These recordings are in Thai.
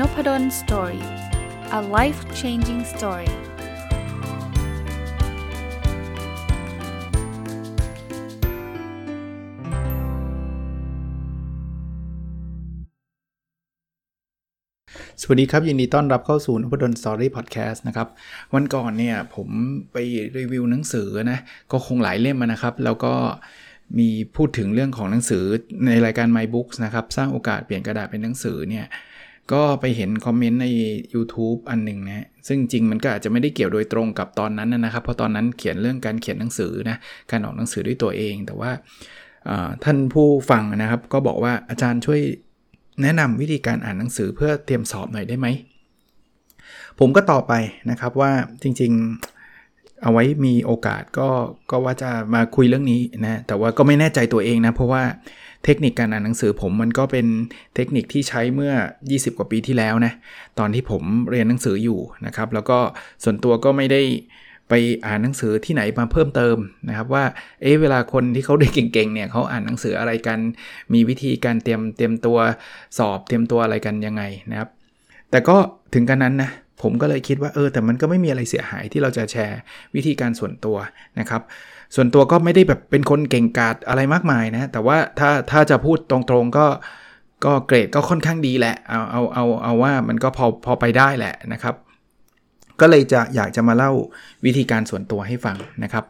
Nopadol story a life changing story สวัสดีครับ ยินดีต้อนรับเข้าสู่นพดล story podcast นะครับ วันก่อนเนี่ยผมไปรีวิวหนังสือนะ ก็คงหลายเล่มนะครับ แล้วก็มีพูดถึงเรื่องของหนังสือในรายการ My Books นะครับ สร้างโอกาสเปลี่ยนกระดาษเป็นหนังสือเนี่ย ก็ไปเห็นคอมเมนต์ใน YouTube อันหนึ่งนะ ซึ่งจริงมันก็อาจจะไม่ได้เกี่ยวโดยตรงกับตอนนั้นนะครับ เพราะตอนนั้นเขียนเรื่องการเขียนหนังสือนะ การออกหนังสือด้วยตัวเอง แต่ว่าท่านผู้ฟังนะครับ ก็บอกว่าอาจารย์ช่วยแนะนำวิธีการอ่านหนังสือเพื่อเตรียมสอบหน่อยได้ไหม ผมก็ตอบไปนะครับว่าจริงๆเอาไว้มีโอกาสก็ก็ว่าจะมาคุยเรื่องนี้นะ แต่ว่าก็ไม่แน่ใจตัวเองนะ เพราะว่า เทคนิคการอ่านหนังสือผมมันก็เป็นเทคนิคที่ใช้เมื่อ 20 กว่าปีที่แล้วนะตอนที่ผมเรียนหนังสืออยู่นะครับแล้วก็ส่วนตัวก็ไม่ได้ไปอ่านหนังสือที่ไหนมาเพิ่มเติมนะครับว่าเอ๊ะเวลาคนที่เขาเด็กเก่งๆเนี่ยเขาอ่านหนังสืออะไรกัน มีวิธีการเตรียมเตรียมตัวสอบเตรียมตัวอะไรกันยังไงนะครับ แต่ก็ถึงกันนั้นนะผมก็เลยคิดว่าเออแต่มันก็ไม่มีอะไรเสียหายที่เราจะแชร์วิธีการส่วนตัวนะครับ ส่วนตัวก็ไม่ได้แบบเป็นคนเก่งกาจอะไรมากมายนะ แต่ว่าถ้าถ้าจะพูดตรงๆก็ก็เกรดก็ค่อนข้างดีแหละ เอาเอาเอาเอาว่ามันก็พอพอไปได้แหละนะครับ ก็เลยจะอยากจะมาเล่าวิธีการส่วนตัวให้ฟังนะครับ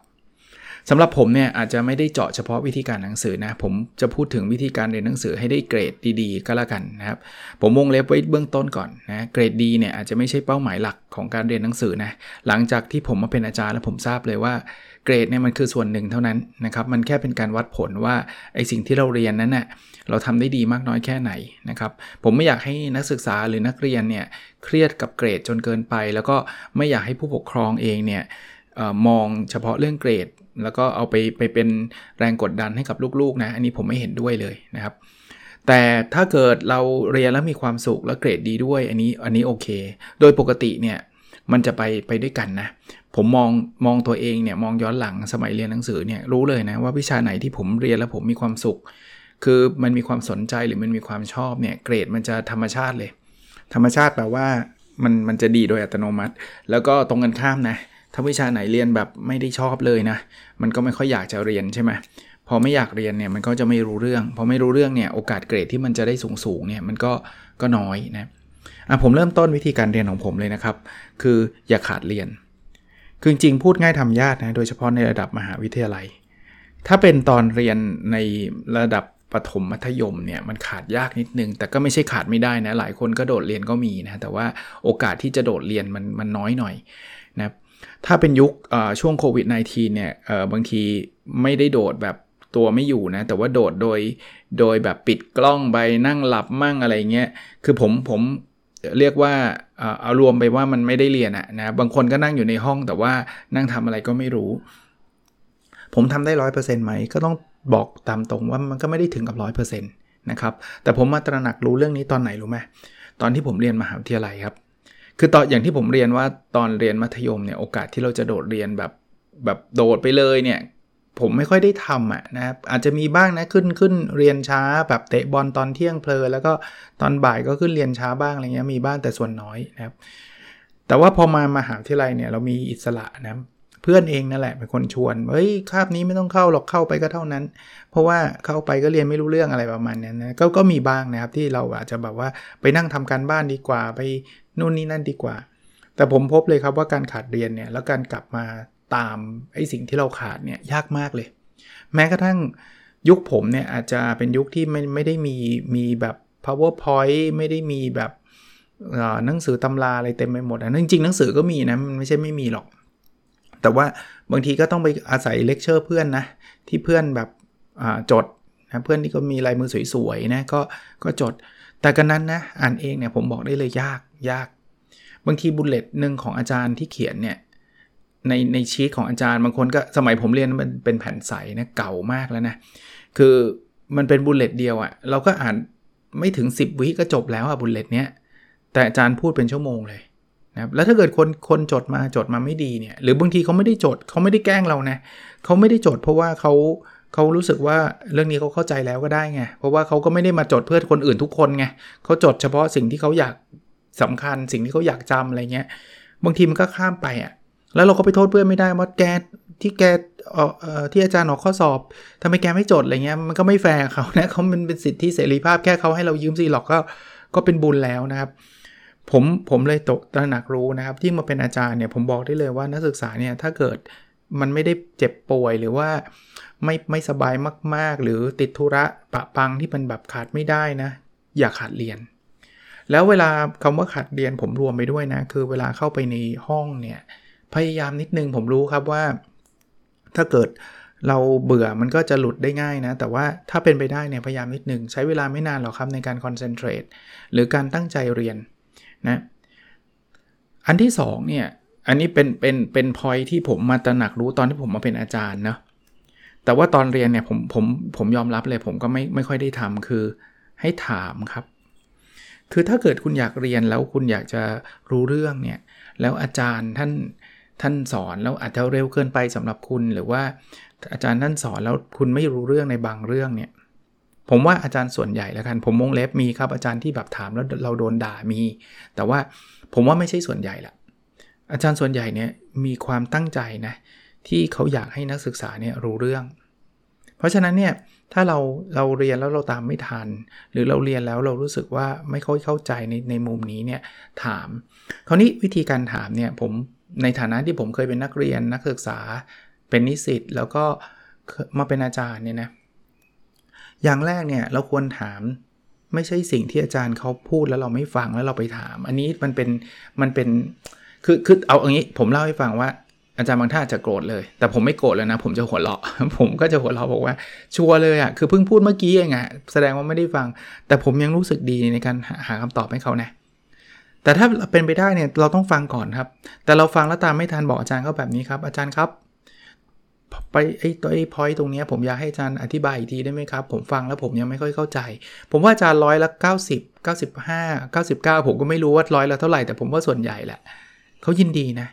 สำหรับผมเนี่ยอาจจะไม่ได้เจาะเฉพาะวิธีการหนังสือนะ ผมจะพูดถึงวิธีการเรียนหนังสือให้ได้เกรดดีๆ ก็แล้วกันนะครับ ผมวงเล็บไว้เบื้องต้นก่อนนะเกรดดีเนี่ยอาจจะไม่ใช่เป้าหมายหลักของการเรียนหนังสือนะหลังจากที่ผมมาเป็นอาจารย์แล้วผมทราบเลยว่า เกรดเนี่ยมันคือส่วนหนึ่งเท่านั้นนะครับ มันแค่เป็นการวัดผลว่าไอสิ่งที่เราเรียนนั้นเนะ่ยเราทำได้ดีมากน้อยแค่ไหนนะครับ ผมไม่อยากให้นักศึกษาหรือนักเรียนเนี่ยเครียดกับเกรดจนเกินไป แล้วก็ไม่อยากให้ผู้ปกครองเองเนี่ยออมองเฉพาะเรื่องเกรด แล้วก็เอาไปไปเป็นแรงกดดันให้กับลูกๆนะอันนี้ผมไม่เห็นด้วยเลยนะครับ แต่ถ้าเกิดเราเรียนแล้วมีความสุขและเกรดดีด้วยอันนี้อันนี้โอเค โดยปกติเนี่ย มันจะไปไปด้วยกันนะ ผมมองมองตัวเองเนี่ยมองย้อนหลังสมัยเรียนหนังสือเนี่ยรู้เลยนะว่าวิชาไหนที่ผมเรียนแล้วผมมีความสุข คือมันมีความสนใจหรือมันมีความชอบเนี่ยเกรดมันจะธรรมชาติเลย ธรรมชาติแปลว่ามันมันจะดีโดยอัตโนมัติ แล้วก็ตรงกันข้ามนะถ้าวิชาไหนเรียนแบบไม่ได้ชอบเลยนะ มันก็ไม่ค่อยอยากจะเรียนใช่ไหมพอไม่อยากเรียนเนี่ยมันก็จะไม่รู้เรื่อง พอไม่รู้เรื่องเนี่ยโอกาสเกรดที่มันจะได้สูงสูงเนี่ยมันก็ก็น้อยนะ อะผมเริ่มต้นวิธีการเรียนของผมเลยนะครับ คืออย่าขาดเรียน คือจริงพูดง่ายทำยากนะ โดยเฉพาะในระดับมหาวิทยาลัย ถ้าเป็นตอนเรียนในระดับประถมมัธยมเนี่ยมันขาดยากนิดนึง แต่ก็ไม่ใช่ขาดไม่ได้นะ หลายคนก็โดดเรียนก็มีนะ แต่ว่าโอกาสที่จะโดดเรียนมันมันน้อยหน่อยนะถ้าเป็นยุคช่วงโควิด -19 เนี่ยบางทีไม่ได้โดดแบบตัวไม่อยู่นะ แต่ว่าโดดโดยโดยแบบปิดกล้องไปนั่งหลับมั่งอะไรเงี้ย คือผมผม เรียกว่าเอารวมไปว่ามันไม่ได้เรียนอะนะบางคนก็นั่งอยู่ในห้องแต่ว่านั่งทำอะไรก็ไม่รู้ ผมทำได้ร้อยเปอร์เซ็นต์ไหมก็ต้องบอกตามตรงว่ามันก็ไม่ได้ถึงกับร้อยเปอร์เซ็นต์นะครับแต่ผมมาตระหนักรู้เรื่องนี้ตอนไหนรู้ไหมตอนที่ผมเรียนมหาวิทยาลัยครับ คือตอนอย่างที่ผมเรียนว่าตอนเรียนมัธยมเนี่ยโอกาสที่เราจะโดดเรียนแบบแบบโดดไปเลยเนี่ย ผมไม่ค่อยได้ทำอะนะครับอาจจะมีบ้างนะขึ้นขึ้นเรียนช้าแบบเตะบอลตอนเที่ยงเพลแล้วก็ตอนบ่ายก็ขึ้นเรียนช้าบ้างอะไรเงี้ยมีบ้างแต่ส่วนน้อยนะครับ แต่ว่าพอมามาหาวิทยาลัยเนี่ยเรามีอิสระนะเพื่อนเองนั่นแหละเป็นคนชวนเฮ้ยคาบนี้ไม่ต้องเข้าหรอกเข้าไปก็เท่านั้น เพราะว่าเข้าไปก็เรียนไม่รู้เรื่องอะไรประมาณนี้นะก็ก็มีบ้างนะครับที่เราอาจจะแบบว่าไปนั่งทำการบ้านดีกว่าไปนู่นนี่นั่นดีกว่า แต่ผมพบเลยครับว่าการขาดเรียนเนี่ยแล้วการกลับมา ตามไอ้สิ่งที่เราขาดเนี่ยยากมากเลย แม้กระทั่งยุคผมเนี่ยอาจจะเป็นยุคที่ไม่ไม่ได้มีมีแบบ powerpoint ไม่ได้มีแบบหนังสือตำราอะไรเต็มไปหมดนะจริงๆหนังสือก็มีนะมันไม่ใช่ไม่มีหรอก แต่ว่าบางทีก็ต้องไปอาศัยเลคเชอร์เพื่อนนะ ที่เพื่อนแบบจดนะเพื่อนที่ก็มีลายมือสวยๆนะก็ก็จด แต่กระนั้นนะอ่านเองเนี่ยผมบอกได้เลยยากยาก บางที bullet หนึ่งของอาจารย์ที่เขียนเนี่ย ในในชีตของอาจารย์บางคนก็สมัยผมเรียนมันเป็นแผ่นใสนะเก่ามากแล้วนะ คือมันเป็น bullet เดียวอะ่ะเราก็อ่านไม่ถึง 10 วิก็จบแล้วอะ bullet เนี้ยแต่อาจารย์พูดเป็นชั่วโมงเลยนะครับแล้วถ้าเกิดคนคนจดมาจดมาไม่ดีเนี่ยหรือบางทีเขาไม่ได้จดเขาไม่ได้แกล้งเรานะเขาไม่ได้จดเพราะว่าเขาเขารู้สึกว่าเรื่องนี้เขาเข้าใจแล้วก็ได้ไงเพราะว่าเขาก็ไม่ได้มาจดเพื่อคนอื่นทุกคนไงเขาจดเฉพาะสิ่งที่เขาอยากสำคัญสิ่งที่เขาอยากจำอะไรเงี้ยบางทีมันก็ข้ามไปอะ่ะ แล้วเราก็ไปโทษเพื่อนไม่ได้ว่าแกที่แกเอ่อที่อาจารย์ออกข้อสอบทำไมแกไม่จดอะไรเงี้ยมันก็ไม่แฟร์เขานะเขามันเป็นสิทธิเสรีภาพแค่เขาให้เรายืมซีหลอกก็ก็เป็นบุญแล้วนะครับ ผมผมเลยตกตระหนักรู้นะครับที่มาเป็นอาจารย์เนี่ยผมบอกได้เลยว่านักศึกษาเนี่ยถ้าเกิดมันไม่ได้เจ็บป่วยหรือว่าไม่ไม่สบายมาก ๆ หรือติดธุระปะปังที่มันแบบขาดไม่ได้นะ อย่าขาดเรียน แล้วเวลาคำว่าขาดเรียนผมรวมไปด้วยนะ คือเวลาเข้าไปในห้องเนี่ย พยายามนิดนึงผมรู้ครับว่า ถ้าเกิดเราเบื่อมันก็จะหลุดได้ง่ายนะ แต่ว่าถ้าเป็นไปได้เนี่ยพยายามนิดนึง ใช้เวลาไม่นานหรอกครับในการคอนเซนเทรตหรือการตั้งใจเรียนนะอันที่2เนี่ยอันนี้เป็นเป็นเป็นพอยที่ผมมาตระหนักรู้ตอนที่ผมมาเป็นอาจารย์เนาะแต่ว่าตอนเรียนเนี่ยผมผมผมยอมรับเลยผมก็ไม่ไม่ค่อยได้ทำคือให้ถามครับ คือถ้าเกิดคุณอยากเรียนแล้วคุณอยากจะรู้เรื่องเนี่ยแล้วอาจารย์ท่าน ท่านสอนแล้วอาจจะเร็วเกินไปสำหรับคุณ หรือว่าอาจารย์ท่านสอนแล้วคุณไม่รู้เรื่องในบางเรื่องเนี่ยผมว่าอาจารย์ส่วนใหญ่แล้วกัน ผมมงเล็บมีครับอาจารย์ที่แบบถามแล้วเราโดนด่ามี แต่ว่าผมว่าไม่ใช่ส่วนใหญ่ละอาจารย์ส่วนใหญ่เนี่ยมีความตั้งใจนะที่เขาอยากให้นักศึกษาเนี่ยรู้เรื่อง เพราะฉะนั้นเนี่ยถ้าเราเราเรียนแล้วเราตามไม่ทัน หรือเราเรียนแล้วเรารู้สึกว่าไม่ค่อยเข้าใจในในมุมนี้เนี่ยถาม คราวนี้วิธีการถามเนี่ยผม ในฐานะที่ผมเคยเป็นนักเรียนนักศึกษาเป็นนิสิตแล้วก็มาเป็นอาจารย์เนี่ยนะอย่างแรกเนี่ยเราควรถามไม่ใช่สิ่งที่อาจารย์เขาพูดแล้วเราไม่ฟังแล้วเราไปถาม อันนี้มันเป็นมันเป็นคือคือเอาอย่างนี้ผมเล่าให้ฟังว่าอาจารย์บางท่านจะโกรธเลย แต่ผมไม่โกรธเลยนะ ผมจะหัวเราะ ผมก็จะหัวเราะบอกว่า ชัวร์เลยอะ่ะคือเพิ่งพูดเมื่อกี้เองอะ่ะแสดงว่าไม่ได้ฟัง แต่ผมยังรู้สึกดีในการหาคำตอบให้เขานะ แต่ถ้าเป็นไปได้เนี่ยเราต้องฟังก่อนครับ แต่เราฟังแล้วตามไม่ทันบอกอาจารย์เขาแบบนี้ครับ อาจารย์ครับ ไปไอ้ตัวไอ้พอยต์ตรงนี้ผมอยากให้อาจารย์อธิบายอีกทีได้ไหมครับ ผมฟังแล้วผมยังไม่ค่อยเข้าใจ ผมว่าอาจารย์ร้อยละ 90 95 99 ผมก็ไม่รู้ว่าร้อยละเท่าไหร่แต่ผมว่าส่วนใหญ่แหละเขายินดีนะ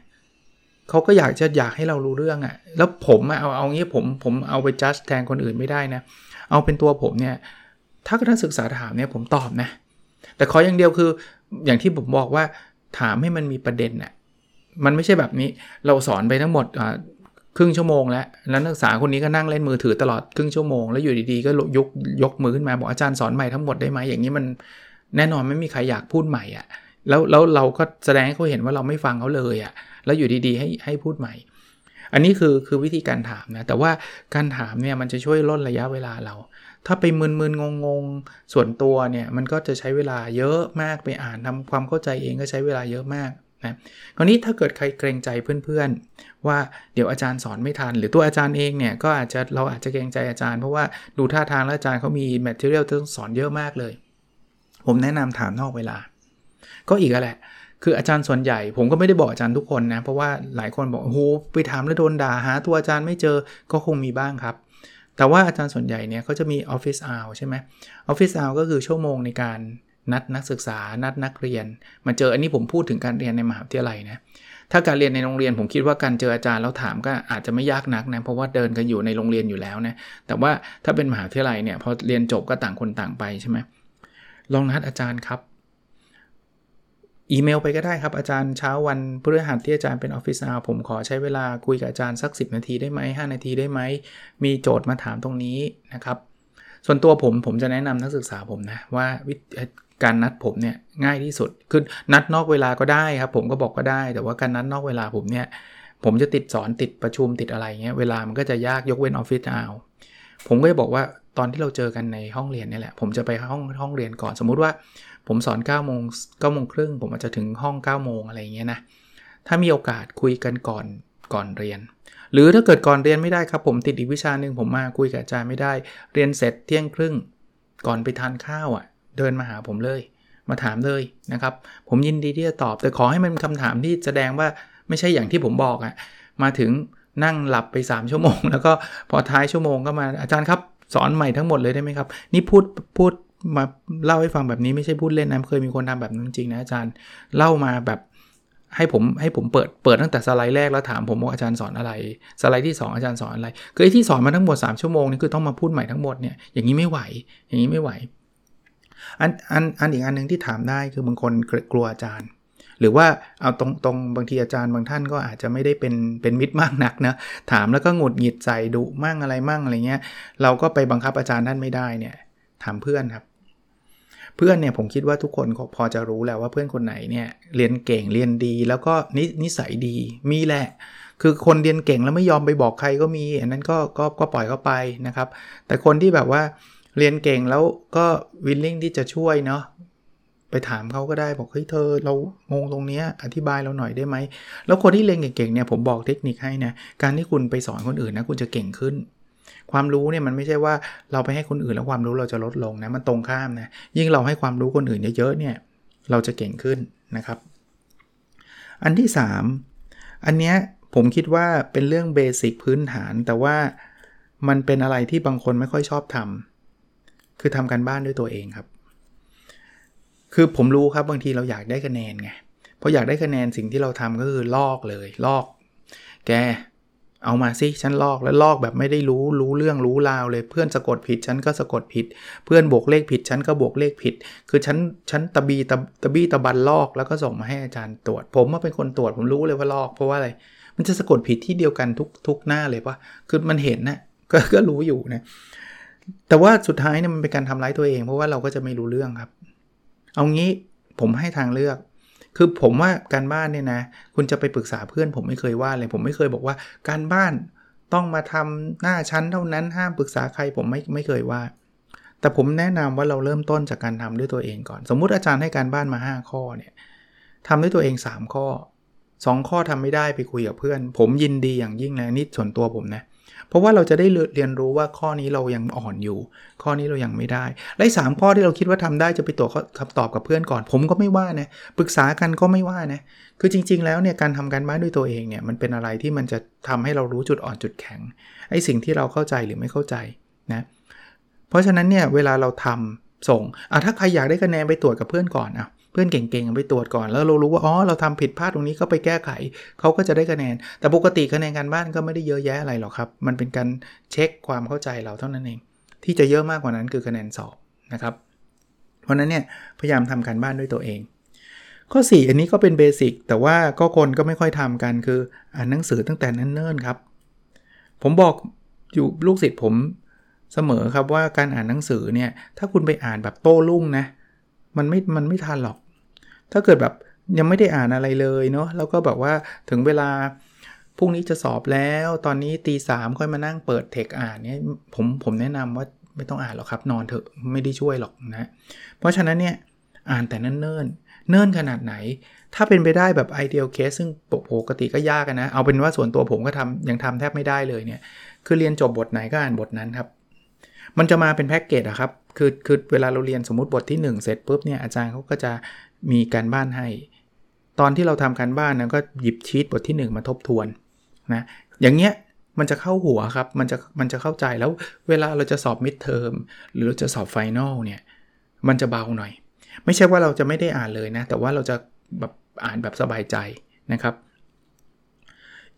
เขาก็อยากจะอยากให้เรารู้เรื่องอะ่ะ แล้วผมเอาเอางี้ผมผมเอาไปจัดแทนคนอื่นไม่ได้นะ เอาเป็นตัวผมเนี่ย ถ้านักศึกษาถามเนี่ยผมตอบนะ แต่ขออย่างเดียวคือ อย่างที่ผมบอกว่าถามให้มันมีประเด็นน่ะมันไม่ใช่แบบนี้เราสอนไปทั้งหมดครึ่งชั่วโมงแล้วแล้วนักศึกษาคนนี้ก็นั่งเล่นมือถือตลอดครึ่งชั่วโมงแล้วอยู่ดีๆก็ยกยกมือขึ้นมาบอกอาจารย์สอนใหม่ทั้งหมดได้ไหมอย่างนี้มันแน่นอนไม่มีใครอยากพูดใหม่อะ่ะแล้วแล้วเราก็แสดงให้เขาเห็นว่าเราไม่ฟังเขาเลยอะ่ะแล้วอยู่ดีๆให้ให้พูดใหม่ อันนี้คือคือวิธีการถามนะ แต่ว่าการถามเนี่ยมันจะช่วยลดระยะเวลาเรา ถ้าไปมึนๆงงๆส่วนตัวเนี่ยมันก็จะใช้เวลาเยอะมากไปอ่านทำความเข้าใจเองก็ใช้เวลาเยอะมากนะคราวนี้ถ้าเกิดใครเกรงใจเพื่อนๆ ว่าเดี๋ยวอาจารย์สอนไม่ทัน หรือตัวอาจารย์เองเนี่ยก็อาจจะเราอาจจะเกรงใจอาจารย์เพราะว่าดูท่าทางแล้วอาจารย์เขามีแมทเทเรียลต้องสอนเยอะมากเลย ผมแนะนำถามนอกเวลา ก็อีกแหละ คืออาจารย์ส่วนใหญ่ผมก็ไม่ได้บอกอาจารย์ทุกคนนะ เพราะว่าหลายคนบอกโอ้โหไปถามแล้วโดนด่าหาตัวอาจารย์ไม่เจอก็คงมีบ้างครับ แต่ว่าอาจารย์ส่วนใหญ่เนี่ยเขาจะมีออฟฟิศอาใช่ไหมออฟฟิศอาก็คือชั่วโมงในการนัดนักศึกษานัดนักเรียน มาเจออันนี้ผมพูดถึงการเรียนในมหาวิทยาลัยนะถ้าการเรียนในโรงเรียนผมคิดว่าการเจออาจารย์แล้วถามก็อาจจะไม่ยากนักนะเพราะว่าเดินกันอยู่ในโรงเรียนอยู่แล้วนะแต่ว่าถ้าเป็นมหาวิทยาลัยเนี่ยพอเรียนจบก็ต่างคนต่างไปใช่ไหมลองนัดอาจารย์ครับ อีเมลไปก็ได้ครับอาจารย์เช้าวันพฤหัสที่อาจารย์เป็นออฟฟิศอาผมขอใช้เวลาคุยกับอาจารย์สัก 10 นาทีได้ไหม5นาทีได้ไหม มีโจทย์มาถามตรงนี้นะครับ ส่วนตัวผมผมจะแนะนำนักศึกษาผมนะ ว่าการนัดผมเนี่ยง่ายที่สุด คือนัดนอกเวลาก็ได้ครับ ผมก็บอกก็ได้ แต่ว่าการนัดนอกเวลาผมเนี่ยผมจะติดสอนติดประชุมติดอะไรเงี้ยเวลามันก็จะยากยกเว้นออฟฟิศเอาผมก็จะบอกว่าตอนที่เราเจอกันในห้องเรียนนี่แหละ ผมจะไปห้องห้องเรียนก่อนสมมุติว่า ผมสอน9ก้าโมงเก้าโมงครึ่งผมอาจจะถึงห้อง9ก้าโมงอะไรเงี้ยนะ ถ้ามีโอกาสคุยกันก่อนก่อนเรียน หรือถ้าเกิดก่อนเรียนไม่ได้ครับ ผมติดอีกวิชาหนึ่งผมมาคุยกับอาจารย์ไม่ได้ เรียนเสร็จเที่ยงครึ่งก่อนไปทานข้าวอะ่ะ เดินมาหาผมเลย มาถามเลยนะครับ ผมยินดีที่จะตอบ แต่ขอให้มันคำถามที่แสดงว่าไม่ใช่อย่างที่ผมบอกอะ่ะมาถึงนั่งหลับไป 3 ชั่วโมง แล้วก็พอท้ายชั่วโมงก็มาอาจารย์ครับสอนใหม่ทั้งหมดเลยได้ไหมครับ นี่พูดพูด มาเล่าให้ฟังแบบนี้ไม่ใช่พูดเล่นนะเคยมีคนทำแบบนั้นจริงนะอาจารย์เล่ามาแบบให้ผมให้ผมเปิดเปิดตั้งแต่สไลด์แรกแล้วถามผมว่าอาจารย์สอนอะไร สไลด์ที่ 2 อาจารย์สอนอะไรคือไอ้ที่สอนมาทั้งหมด 3 ชั่วโมงนี่คือต้องมาพูดใหม่ทั้งหมดเนี่ยอย่างนี้ไม่ไหว อย่างนี้ไม่ไหวอันอันอันอีกอันหนึ่งที่ถามได้คือบางคนกลัวอาจารย์ หรือว่าเอาตรงตรงบางทีอาจารย์บางท่านก็อาจจะไม่ได้เป็นเป็นมิตรมากนักนะถามแล้วก็หงุดหงิดใส่ดุมั่งอะไรมั่งอะไรเงี้ยเราก็ไปบังคับอาจารย์ท่านไม่ได้เนี่ยถามเพื่อนครับ เพื่อนเนี่ยผมคิดว่าทุกคนพอจะรู้แล้วว่าเพื่อนคนไหนเนี่ยเรียนเก่งเรียนดี แล้วก็นินสัยดีมีแหละ คือคนเรียนเก่งแล้วไม่ยอมไปบอกใครก็มีอันนั้นก็ก็ก็ปล่อยเข้าไปนะครับ แต่คนที่แบบว่าเรียนเก่งแล้วก็วิลลิ่งที่จะช่วยเนาะไปถามเขาก็ได้บอกเฮ้ยเธอเรางงตรงนี้อธิบายเราหน่อยได้ไหม แล้วคนที่เรียนเก่งๆเนี่ยผมบอกเทคนิคให้นะการที่คุณไปสอนคนอื่นนะคุณจะเก่งขึ้น ความรู้เนี่ยมันไม่ใช่ว่าเราไปให้คนอื่นแล้วความรู้เราจะลดลงนะมันตรงข้ามนะยิ่งเราให้ความรู้คนอื่นเยอะๆเนี่ยเราจะเก่งขึ้นนะครับ อันที่ 3 อันเนี้ยผมคิดว่าเป็นเรื่องเบสิกพื้นฐาน แต่ว่ามันเป็นอะไรที่บางคนไม่ค่อยชอบทำคือทำการบ้านด้วยตัวเองครับ คือผมรู้ครับบางทีเราอยากได้คะแนนไงพออยากได้คะแนนสิ่งที่เราทำก็คือลอกเลยลอก แก เอามาสิฉันลอกแล้วลอกแบบไม่ได้รู้รู้เรื่องรู้ราวเลยเพื่อนสะกดผิดฉันก็สะกดผิด เพื่อนบวกเลขผิดฉันก็บวกเลขผิด คือฉันฉันตะบีตะตะบีตะบันลอกแล้วก็ส่งมาให้อาจารย์ตรวจ ผมว่าเป็นคนตรวจผมรู้เลยว่าลอกเพราะว่าอะไร มันจะสะกดผิดที่เดียวกันทุกทุกหน้าเลยปะคือมันเห็นนะก็ก็รู้อยู่นะแต่ว่าสุดท้ายเนี่ยมันเป็นการทำร้ายตัวเอง เพราะว่าเราก็จะไม่รู้เรื่องครับ เอางี้ผมให้ทางเลือก คือผมว่าการบ้านเนี่ยนะ คุณจะไปปรึกษาเพื่อน ผมไม่เคยว่าเลย ผมไม่เคยบอกว่าการบ้านต้องมาทำหน้าชั้นเท่านั้นห้ามปรึกษาใครผมไม่ไม่เคยว่า แต่ผมแนะนำว่าเราเริ่มต้นจากการทำด้วยตัวเองก่อน สมมุติอาจารย์ให้การบ้านมา 5 ข้อเนี่ยทำด้วยตัวเอง 3 ข้อ 2 ข้อทำไม่ได้ไปคุยกับเพื่อน ผมยินดีอย่างยิ่งนะนี่ส่วนตัวผมนะ เพราะว่าเราจะได้เรียนรู้ว่าข้อนี้เรายังอ่อนอยู่ ข้อนี้เรายังไม่ได้และสามข้อที่เราคิดว่าทำได้จะไปตรวจคำตอบกับเพื่อนก่อน ผมก็ไม่ว่านะปรึกษากันก็ไม่ว่านะคือจริง ๆ แล้วเนี่ยการทำการบ้านด้วยตัวเองเนี่ยมันเป็นอะไรที่มันจะทำให้เรารู้จุดอ่อนจุดแข็งไอ้สิ่งที่เราเข้าใจหรือไม่เข้าใจนะเพราะฉะนั้นเนี่ยเวลาเราทำส่งอะถ้าใครอยากได้คะแนนไปตรวจกับเพื่อนก่อนอะ เพื่อนเก่งๆไปตรวจก่อน แล้วเรารู้ว่าอ๋อเราทำผิดพลาดตรงนี้ก็ไปแก้ไขเขาก็จะได้คะแนน แต่ปกติคะแนนการบ้านก็ไม่ได้เยอะแยะอะไรหรอกครับ มันเป็นการเช็คความเข้าใจเราเท่านั้นเอง ที่จะเยอะมากกว่านั้นคือคะแนนสอบนะครับ เพราะนั้นเนี่ยพยายามทำการบ้านด้วยตัวเอง ข้อ 4 อันนี้ก็เป็นเบสิกแต่ว่าก็คนก็ไม่ค่อยทำกันคืออ่านหนังสือตั้งแต่เนิ่นๆครับ ผมบอกอยู่ลูกศิษย์ผมเสมอครับว่าการอ่านหนังสือเนี่ยถ้าคุณไปอ่านแบบโต้รุ่งนะมันไม่มันไม่ทันหรอก ถ้าเกิดแบบยังไม่ได้อ่านอะไรเลยเนาะแล้วก็แบบว่าถึงเวลาพรุ่งนี้จะสอบแล้วตอนนี้ตีสามค่อยมานั่งเปิดเทคอ่านเนี่ยผมผมแนะนำว่าไม่ต้องอ่านหรอกครับนอนเถอะไม่ได้ช่วยหรอกนะ เพราะฉะนั้นเนี่ยอ่านแต่เนิ่นเนิ่นขนาดไหน ถ้าเป็นไปได้แบบไอเดียลเคสซึ่งปกติก็ยากนะ เอาเป็นว่าส่วนตัวผมก็ทำยังทำแทบไม่ได้เลยเนี่ย คือเรียนจบบทไหนก็อ่านบทนั้นครับ มันจะมาเป็นแพ็กเกจอะครับคือคือเวลาเราเรียนสมมติบทที่ 1 เสร็จปุ๊บเนี่ยอาจารย์เขาก็จะ มีการบ้านให้ ตอนที่เราทำการบ้านนะก็หยิบชีตบทที่ 1 มาทบทวนนะอย่างเงี้ยมันจะเข้าหัวครับ มันจะมันจะเข้าใจแล้วเวลาเราจะสอบ midterm หรือเราจะสอบ final เนี่ยมันจะเบาหน่อย ไม่ใช่ว่าเราจะไม่ได้อ่านเลยนะ แต่ว่าเราจะแบบอ่านแบบสบายใจนะครับ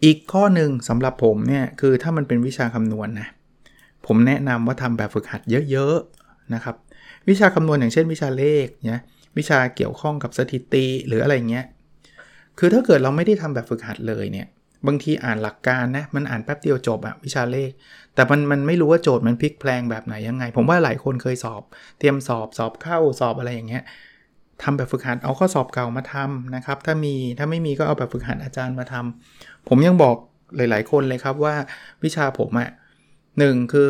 อีกข้อหนึ่งสำหรับผมเนี่ยคือถ้ามันเป็นวิชาคำนวณนนะผมแนะนำว่าทำแบบฝึกหัดเยอะๆนะครับ วิชาคำนวณอย่างเช่นวิชาเลขเนี่ย วิชาเกี่ยวข้องกับสถิติหรืออะไรเงี้ย คือถ้าเกิดเราไม่ได้ทำแบบฝึกหัดเลยเนี่ย บางทีอ่านหลักการนะ มันอ่านแป๊บเดียวจบอะวิชาเลข แต่มันมันไม่รู้ว่าโจทย์มันพลิกแปลงแบบไหนยังไง ผมว่าหลายคนเคยสอบ เตรียมสอบสอบเข้าสอบอะไรอย่างเงี้ยทำแบบฝึกหัดเอาข้อสอบเก่ามาทำนะครับ ถ้ามีถ้าไม่มีก็เอาแบบฝึกหัดอาจารย์มาทำผมยังบอกหลาย ๆ คนเลยครับว่าวิชาผมอะหนึ่งคือ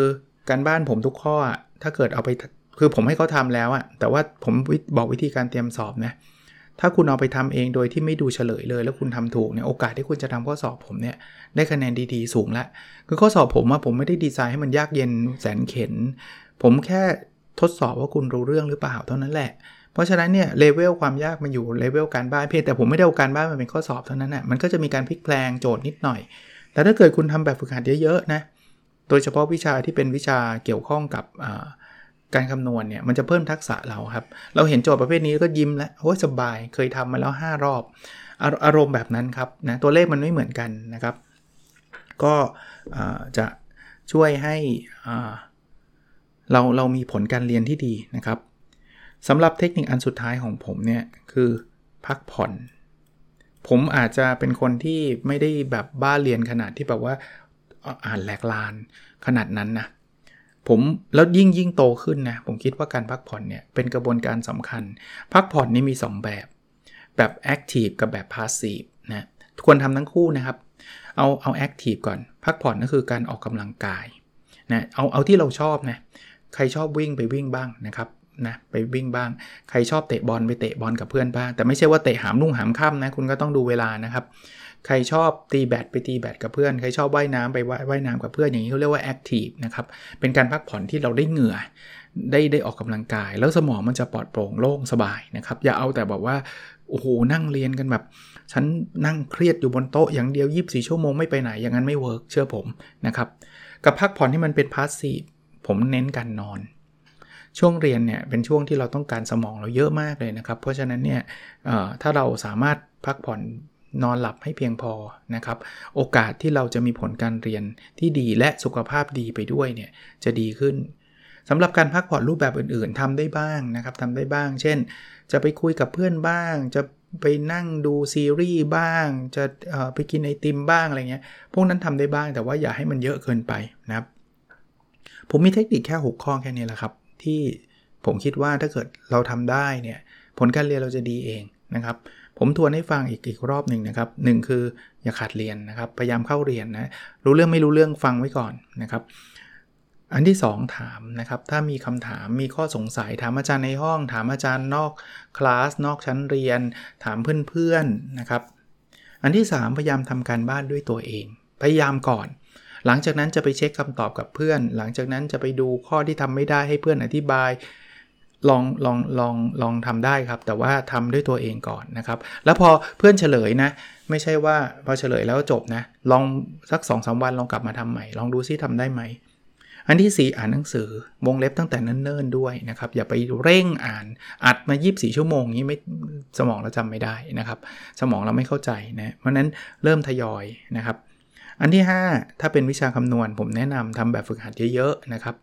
การบ้านผมทุกข้อ ถ้าเกิดเอาไป คือผมให้เขาทาแล้วอะแต่ว่าผมบอกวิธีการเตรียมสอบนะถ้าคุณเอาไปทำเองโดยที่ไม่ดูเฉลยเลย แล้วคุณทำถูกเนี่ยโอกาสที่คุณจะทำข้อสอบผมเนี่ยได้คะแนนดีๆสูงละคือข้อสอบผมว่าผมไม่ได้ดีไซน์ให้มันยากเย็นแสนเข็น ผมแค่ทดสอบว่าคุณรู้เรื่องหรือเปล่าเท่านั้นแหละ เพราะฉะนั้นเนี่ยเลเวลความยากมันอยู่เลเวลการบ้านเพียงแต่ผมไม่ได้เอาการบ้านมาเป็นข้อสอบเท่านั้นนะมันก็จะมีการพลิกแปลงโจทย์นิดหน่อย แต่ถ้าเกิดคุณทำแบบฝึกหัดเยอะๆนะโดยเฉพาะวิชาที่เป็นวิชาเกี่ยวข้องกับ การคำนวณเนี่ยมันจะเพิ่มทักษะเราครับ เราเห็นโจทย์ประเภทนี้ก็ยิ้มแล้วโอ้ยสบายเคยทำมาแล้ว 5 รอบ อารมณ์แบบนั้นครับนะตัวเลขมันไม่เหมือนกันนะครับ ก็จะช่วยให้เราเรามีผลการเรียนที่ดีนะครับสำหรับเทคนิคอันสุดท้ายของผมเนี่ยคือพักผ่อน ผมอาจจะเป็นคนที่ไม่ได้แบบบ้าเรียนขนาดที่แบบว่าอ่านแหลกลานขนาดนั้นนะ ผมแล้วยิ่งยิ่งโตขึ้นนะผมคิดว่าการพักผ่อนเนี่ยเป็นกระบวนการสำคัญ พักผ่อนนี่มี 2 แบบ แบบ active กับแบบ passive นะควรทำทั้งคู่นะครับ เอาเอา active ก่อน พักผ่อนก็คือการออกกำลังกายนะเอาเอาที่เราชอบนะใครชอบวิ่งไปวิ่งบ้างนะครับนะไปวิ่งบ้าง ใครชอบเตะบอลไปเตะบอลกับเพื่อนบ้าง แต่ไม่ใช่ว่าเตะหามลุ่งหามค่ำนะคุณก็ต้องดูเวลานะครับ ใครชอบตีแบดไปตีแบดกับเพื่อน ใครชอบว่ายน้ำไปว่ายน้ำกับเพื่อนอย่างนี้เขาเรียกว่าแอคทีฟนะครับ เป็นการพักผ่อนที่เราได้เหงื่อ ได้ได้ออกกำลังกาย แล้วสมองมันจะปลอดโปร่งโล่งสบายนะครับ อย่าเอาแต่แบบว่าโอ้โหนั่งเรียนกันแบบ ฉันนั่งเครียดอยู่บนโต๊ะอย่างเดียว 24 ชั่วโมงไม่ไปไหนอย่างนั้นไม่ work เชื่อผมนะครับกับพักผ่อนที่มันเป็น passive ผมเน้นการนอน ช่วงเรียนเนี่ยเป็นช่วงที่เราต้องการสมองเราเยอะมากเลยนะครับ เพราะฉะนั้นเนี่ยถ้าเราสามารถพักผ่อน นอนหลับให้เพียงพอนะครับ โอกาสที่เราจะมีผลการเรียนที่ดีและสุขภาพดีไปด้วยเนี่ยจะดีขึ้นสำหรับการพักผ่อนรูปแบบอื่นๆทำได้บ้างนะครับทำได้บ้าง เช่น จะไปคุยกับเพื่อนบ้าง จะไปนั่งดูซีรีส์บ้าง จะไปกินไอติมบ้างอะไรเงี้ย พวกนั้นทำได้บ้างแต่ว่าอย่าให้มันเยอะเกินไปนะครับ ผมมีเทคนิคแค่ 6 ข้อแค่นี้แหละครับ ที่ผมคิดว่าถ้าเกิดเราทำได้เนี่ยผลการเรียนเราจะดีเองนะครับ ผมทวนให้ฟังอีกอีกรอบหนึ่งนะครับหนึ่งคืออย่าขาดเรียนนะครับ พยายามเข้าเรียนนะ รู้เรื่องไม่รู้เรื่องฟังไว้ก่อนนะครับ อันที่ 2 ถามนะครับ ถ้ามีคำถามมีข้อสงสัยถามอาจารย์ในห้อง ถามอาจารย์นอกคลาสนอกชั้นเรียน ถามเพื่อนๆนะครับ อันที่ 3 พยายามทำการบ้านด้วยตัวเอง พยายามก่อนหลังจากนั้นจะไปเช็คคำตอบกับเพื่อน หลังจากนั้นจะไปดูข้อที่ทำไม่ได้ให้เพื่อนอธิบาย ลองลองลองลองทำได้ครับ แต่ว่าทำด้วยตัวเองก่อนนะครับ แล้วพอเพื่อนเฉลยนะ ไม่ใช่ว่าพอเฉลยแล้วจบนะ ลองสัก2อสวันลองกลับมาทำใหม่ ลองดูซิทำได้ไหม อันที่ 4 อ่านหนังสือวงเล็บตั้งแต่เนิ่นๆด้วยนะครับ อย่าไปเร่งอ่านอัดมา 24 ชั่วโมงนี้ไม่สมองเราจำไม่ได้นะครับ สมองเราไม่เข้าใจนะเพราะนั้นเริ่มทยอยนะครับ อันที่ 5 ถ้าเป็นวิชาคำนวณผมแนะนำทำแบบฝึกหัดเยอะๆนะครับ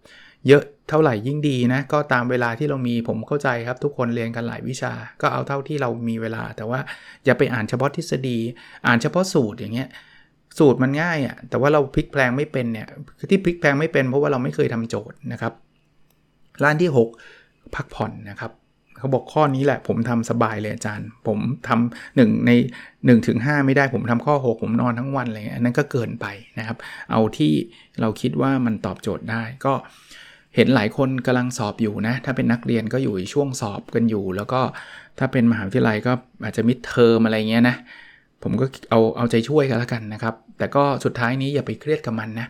เยอะเท่าไหร่ยิ่งดีนะ ก็ตามเวลาที่เรามีผมเข้าใจครับ ทุกคนเรียนกันหลายวิชา ก็เอาเท่าที่เรามีเวลา แต่ว่าอย่าไปอ่านเฉพาะทฤษฎี อ่านเฉพาะสูตรอย่างเงี้ยสูตรมันง่ายอะ่ะแต่ว่าเราพลิกแปลงไม่เป็นเนี่ยที่พลิกแปลงไม่เป็นเพราะว่าเราไม่เคยทำโจทย์นะครับร้านที่ 6 พักผ่อนนะครับเขาบอกข้อนี้แหละ ผมทำสบายเลยอาจารย์ ผมทำหนึ่งใน1ถึง5ไม่ได้ผมทำข้อ 6 ผมนอนทั้งวันอะไรเงี้ยนั้นก็เกินไปนะครับ เอาที่เราคิดว่ามันตอบโจทย์ได้ก็ เห็นหลายคนกำลังสอบอยู่นะ ถ้าเป็นนักเรียนก็อยู่ช่วงสอบกันอยู่ แล้วก็ถ้าเป็นมหาวิทยาลัยก็อาจจะมิดเทอมอะไรเงี้ยนะ ผมก็เอาเอาใจช่วยกันแล้วกันนะครับ แต่ก็สุดท้ายนี้อย่าไปเครียดกับมันนะ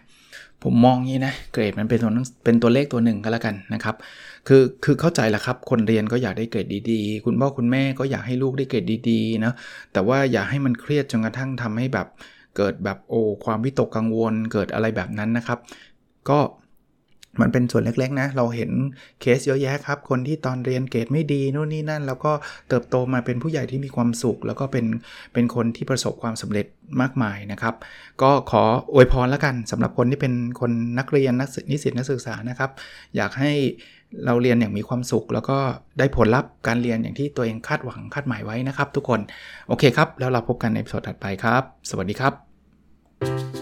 ผมมองงี้นะ เกรดมันเป็นตัวเป็นตัวเลขตัวหนึ่งก็แล้วกันนะครับ คือคือเข้าใจแหละครับ คนเรียนก็อยากได้เกรดดีๆ คุณพ่อคุณแม่ก็อยากให้ลูกได้เกรดดีๆนะแต่ว่าอย่าให้มันเครียดจนกระทั่งทำให้แบบเกิดแบบโอ้ความวิตกกังวลเกิดอะไรแบบนั้นนะครับ ก็ มันเป็นส่วนเล็กๆนะ เราเห็นเคสเยอะแยะครับ คนที่ตอนเรียนเกรดไม่ดีนู่นนี่นั่น แล้วก็เติบโตมาเป็นผู้ใหญ่ที่มีความสุข แล้วก็เป็นเป็นคนที่ประสบความสำเร็จมากมายนะครับ ก็ขออวยพรแล้วกันสำหรับคนที่เป็นคนนักเรียนนักนิสิตนักศึกษานะครับ อยากให้เราเรียนอย่างมีความสุข แล้วก็ได้ผลลัพธ์การเรียนอย่างที่ตัวเองคาดหวังคาดหมายไว้นะครับ ทุกคนโอเคครับ แล้วเราพบกันในสดถัดไปครับ สวัสดีครับ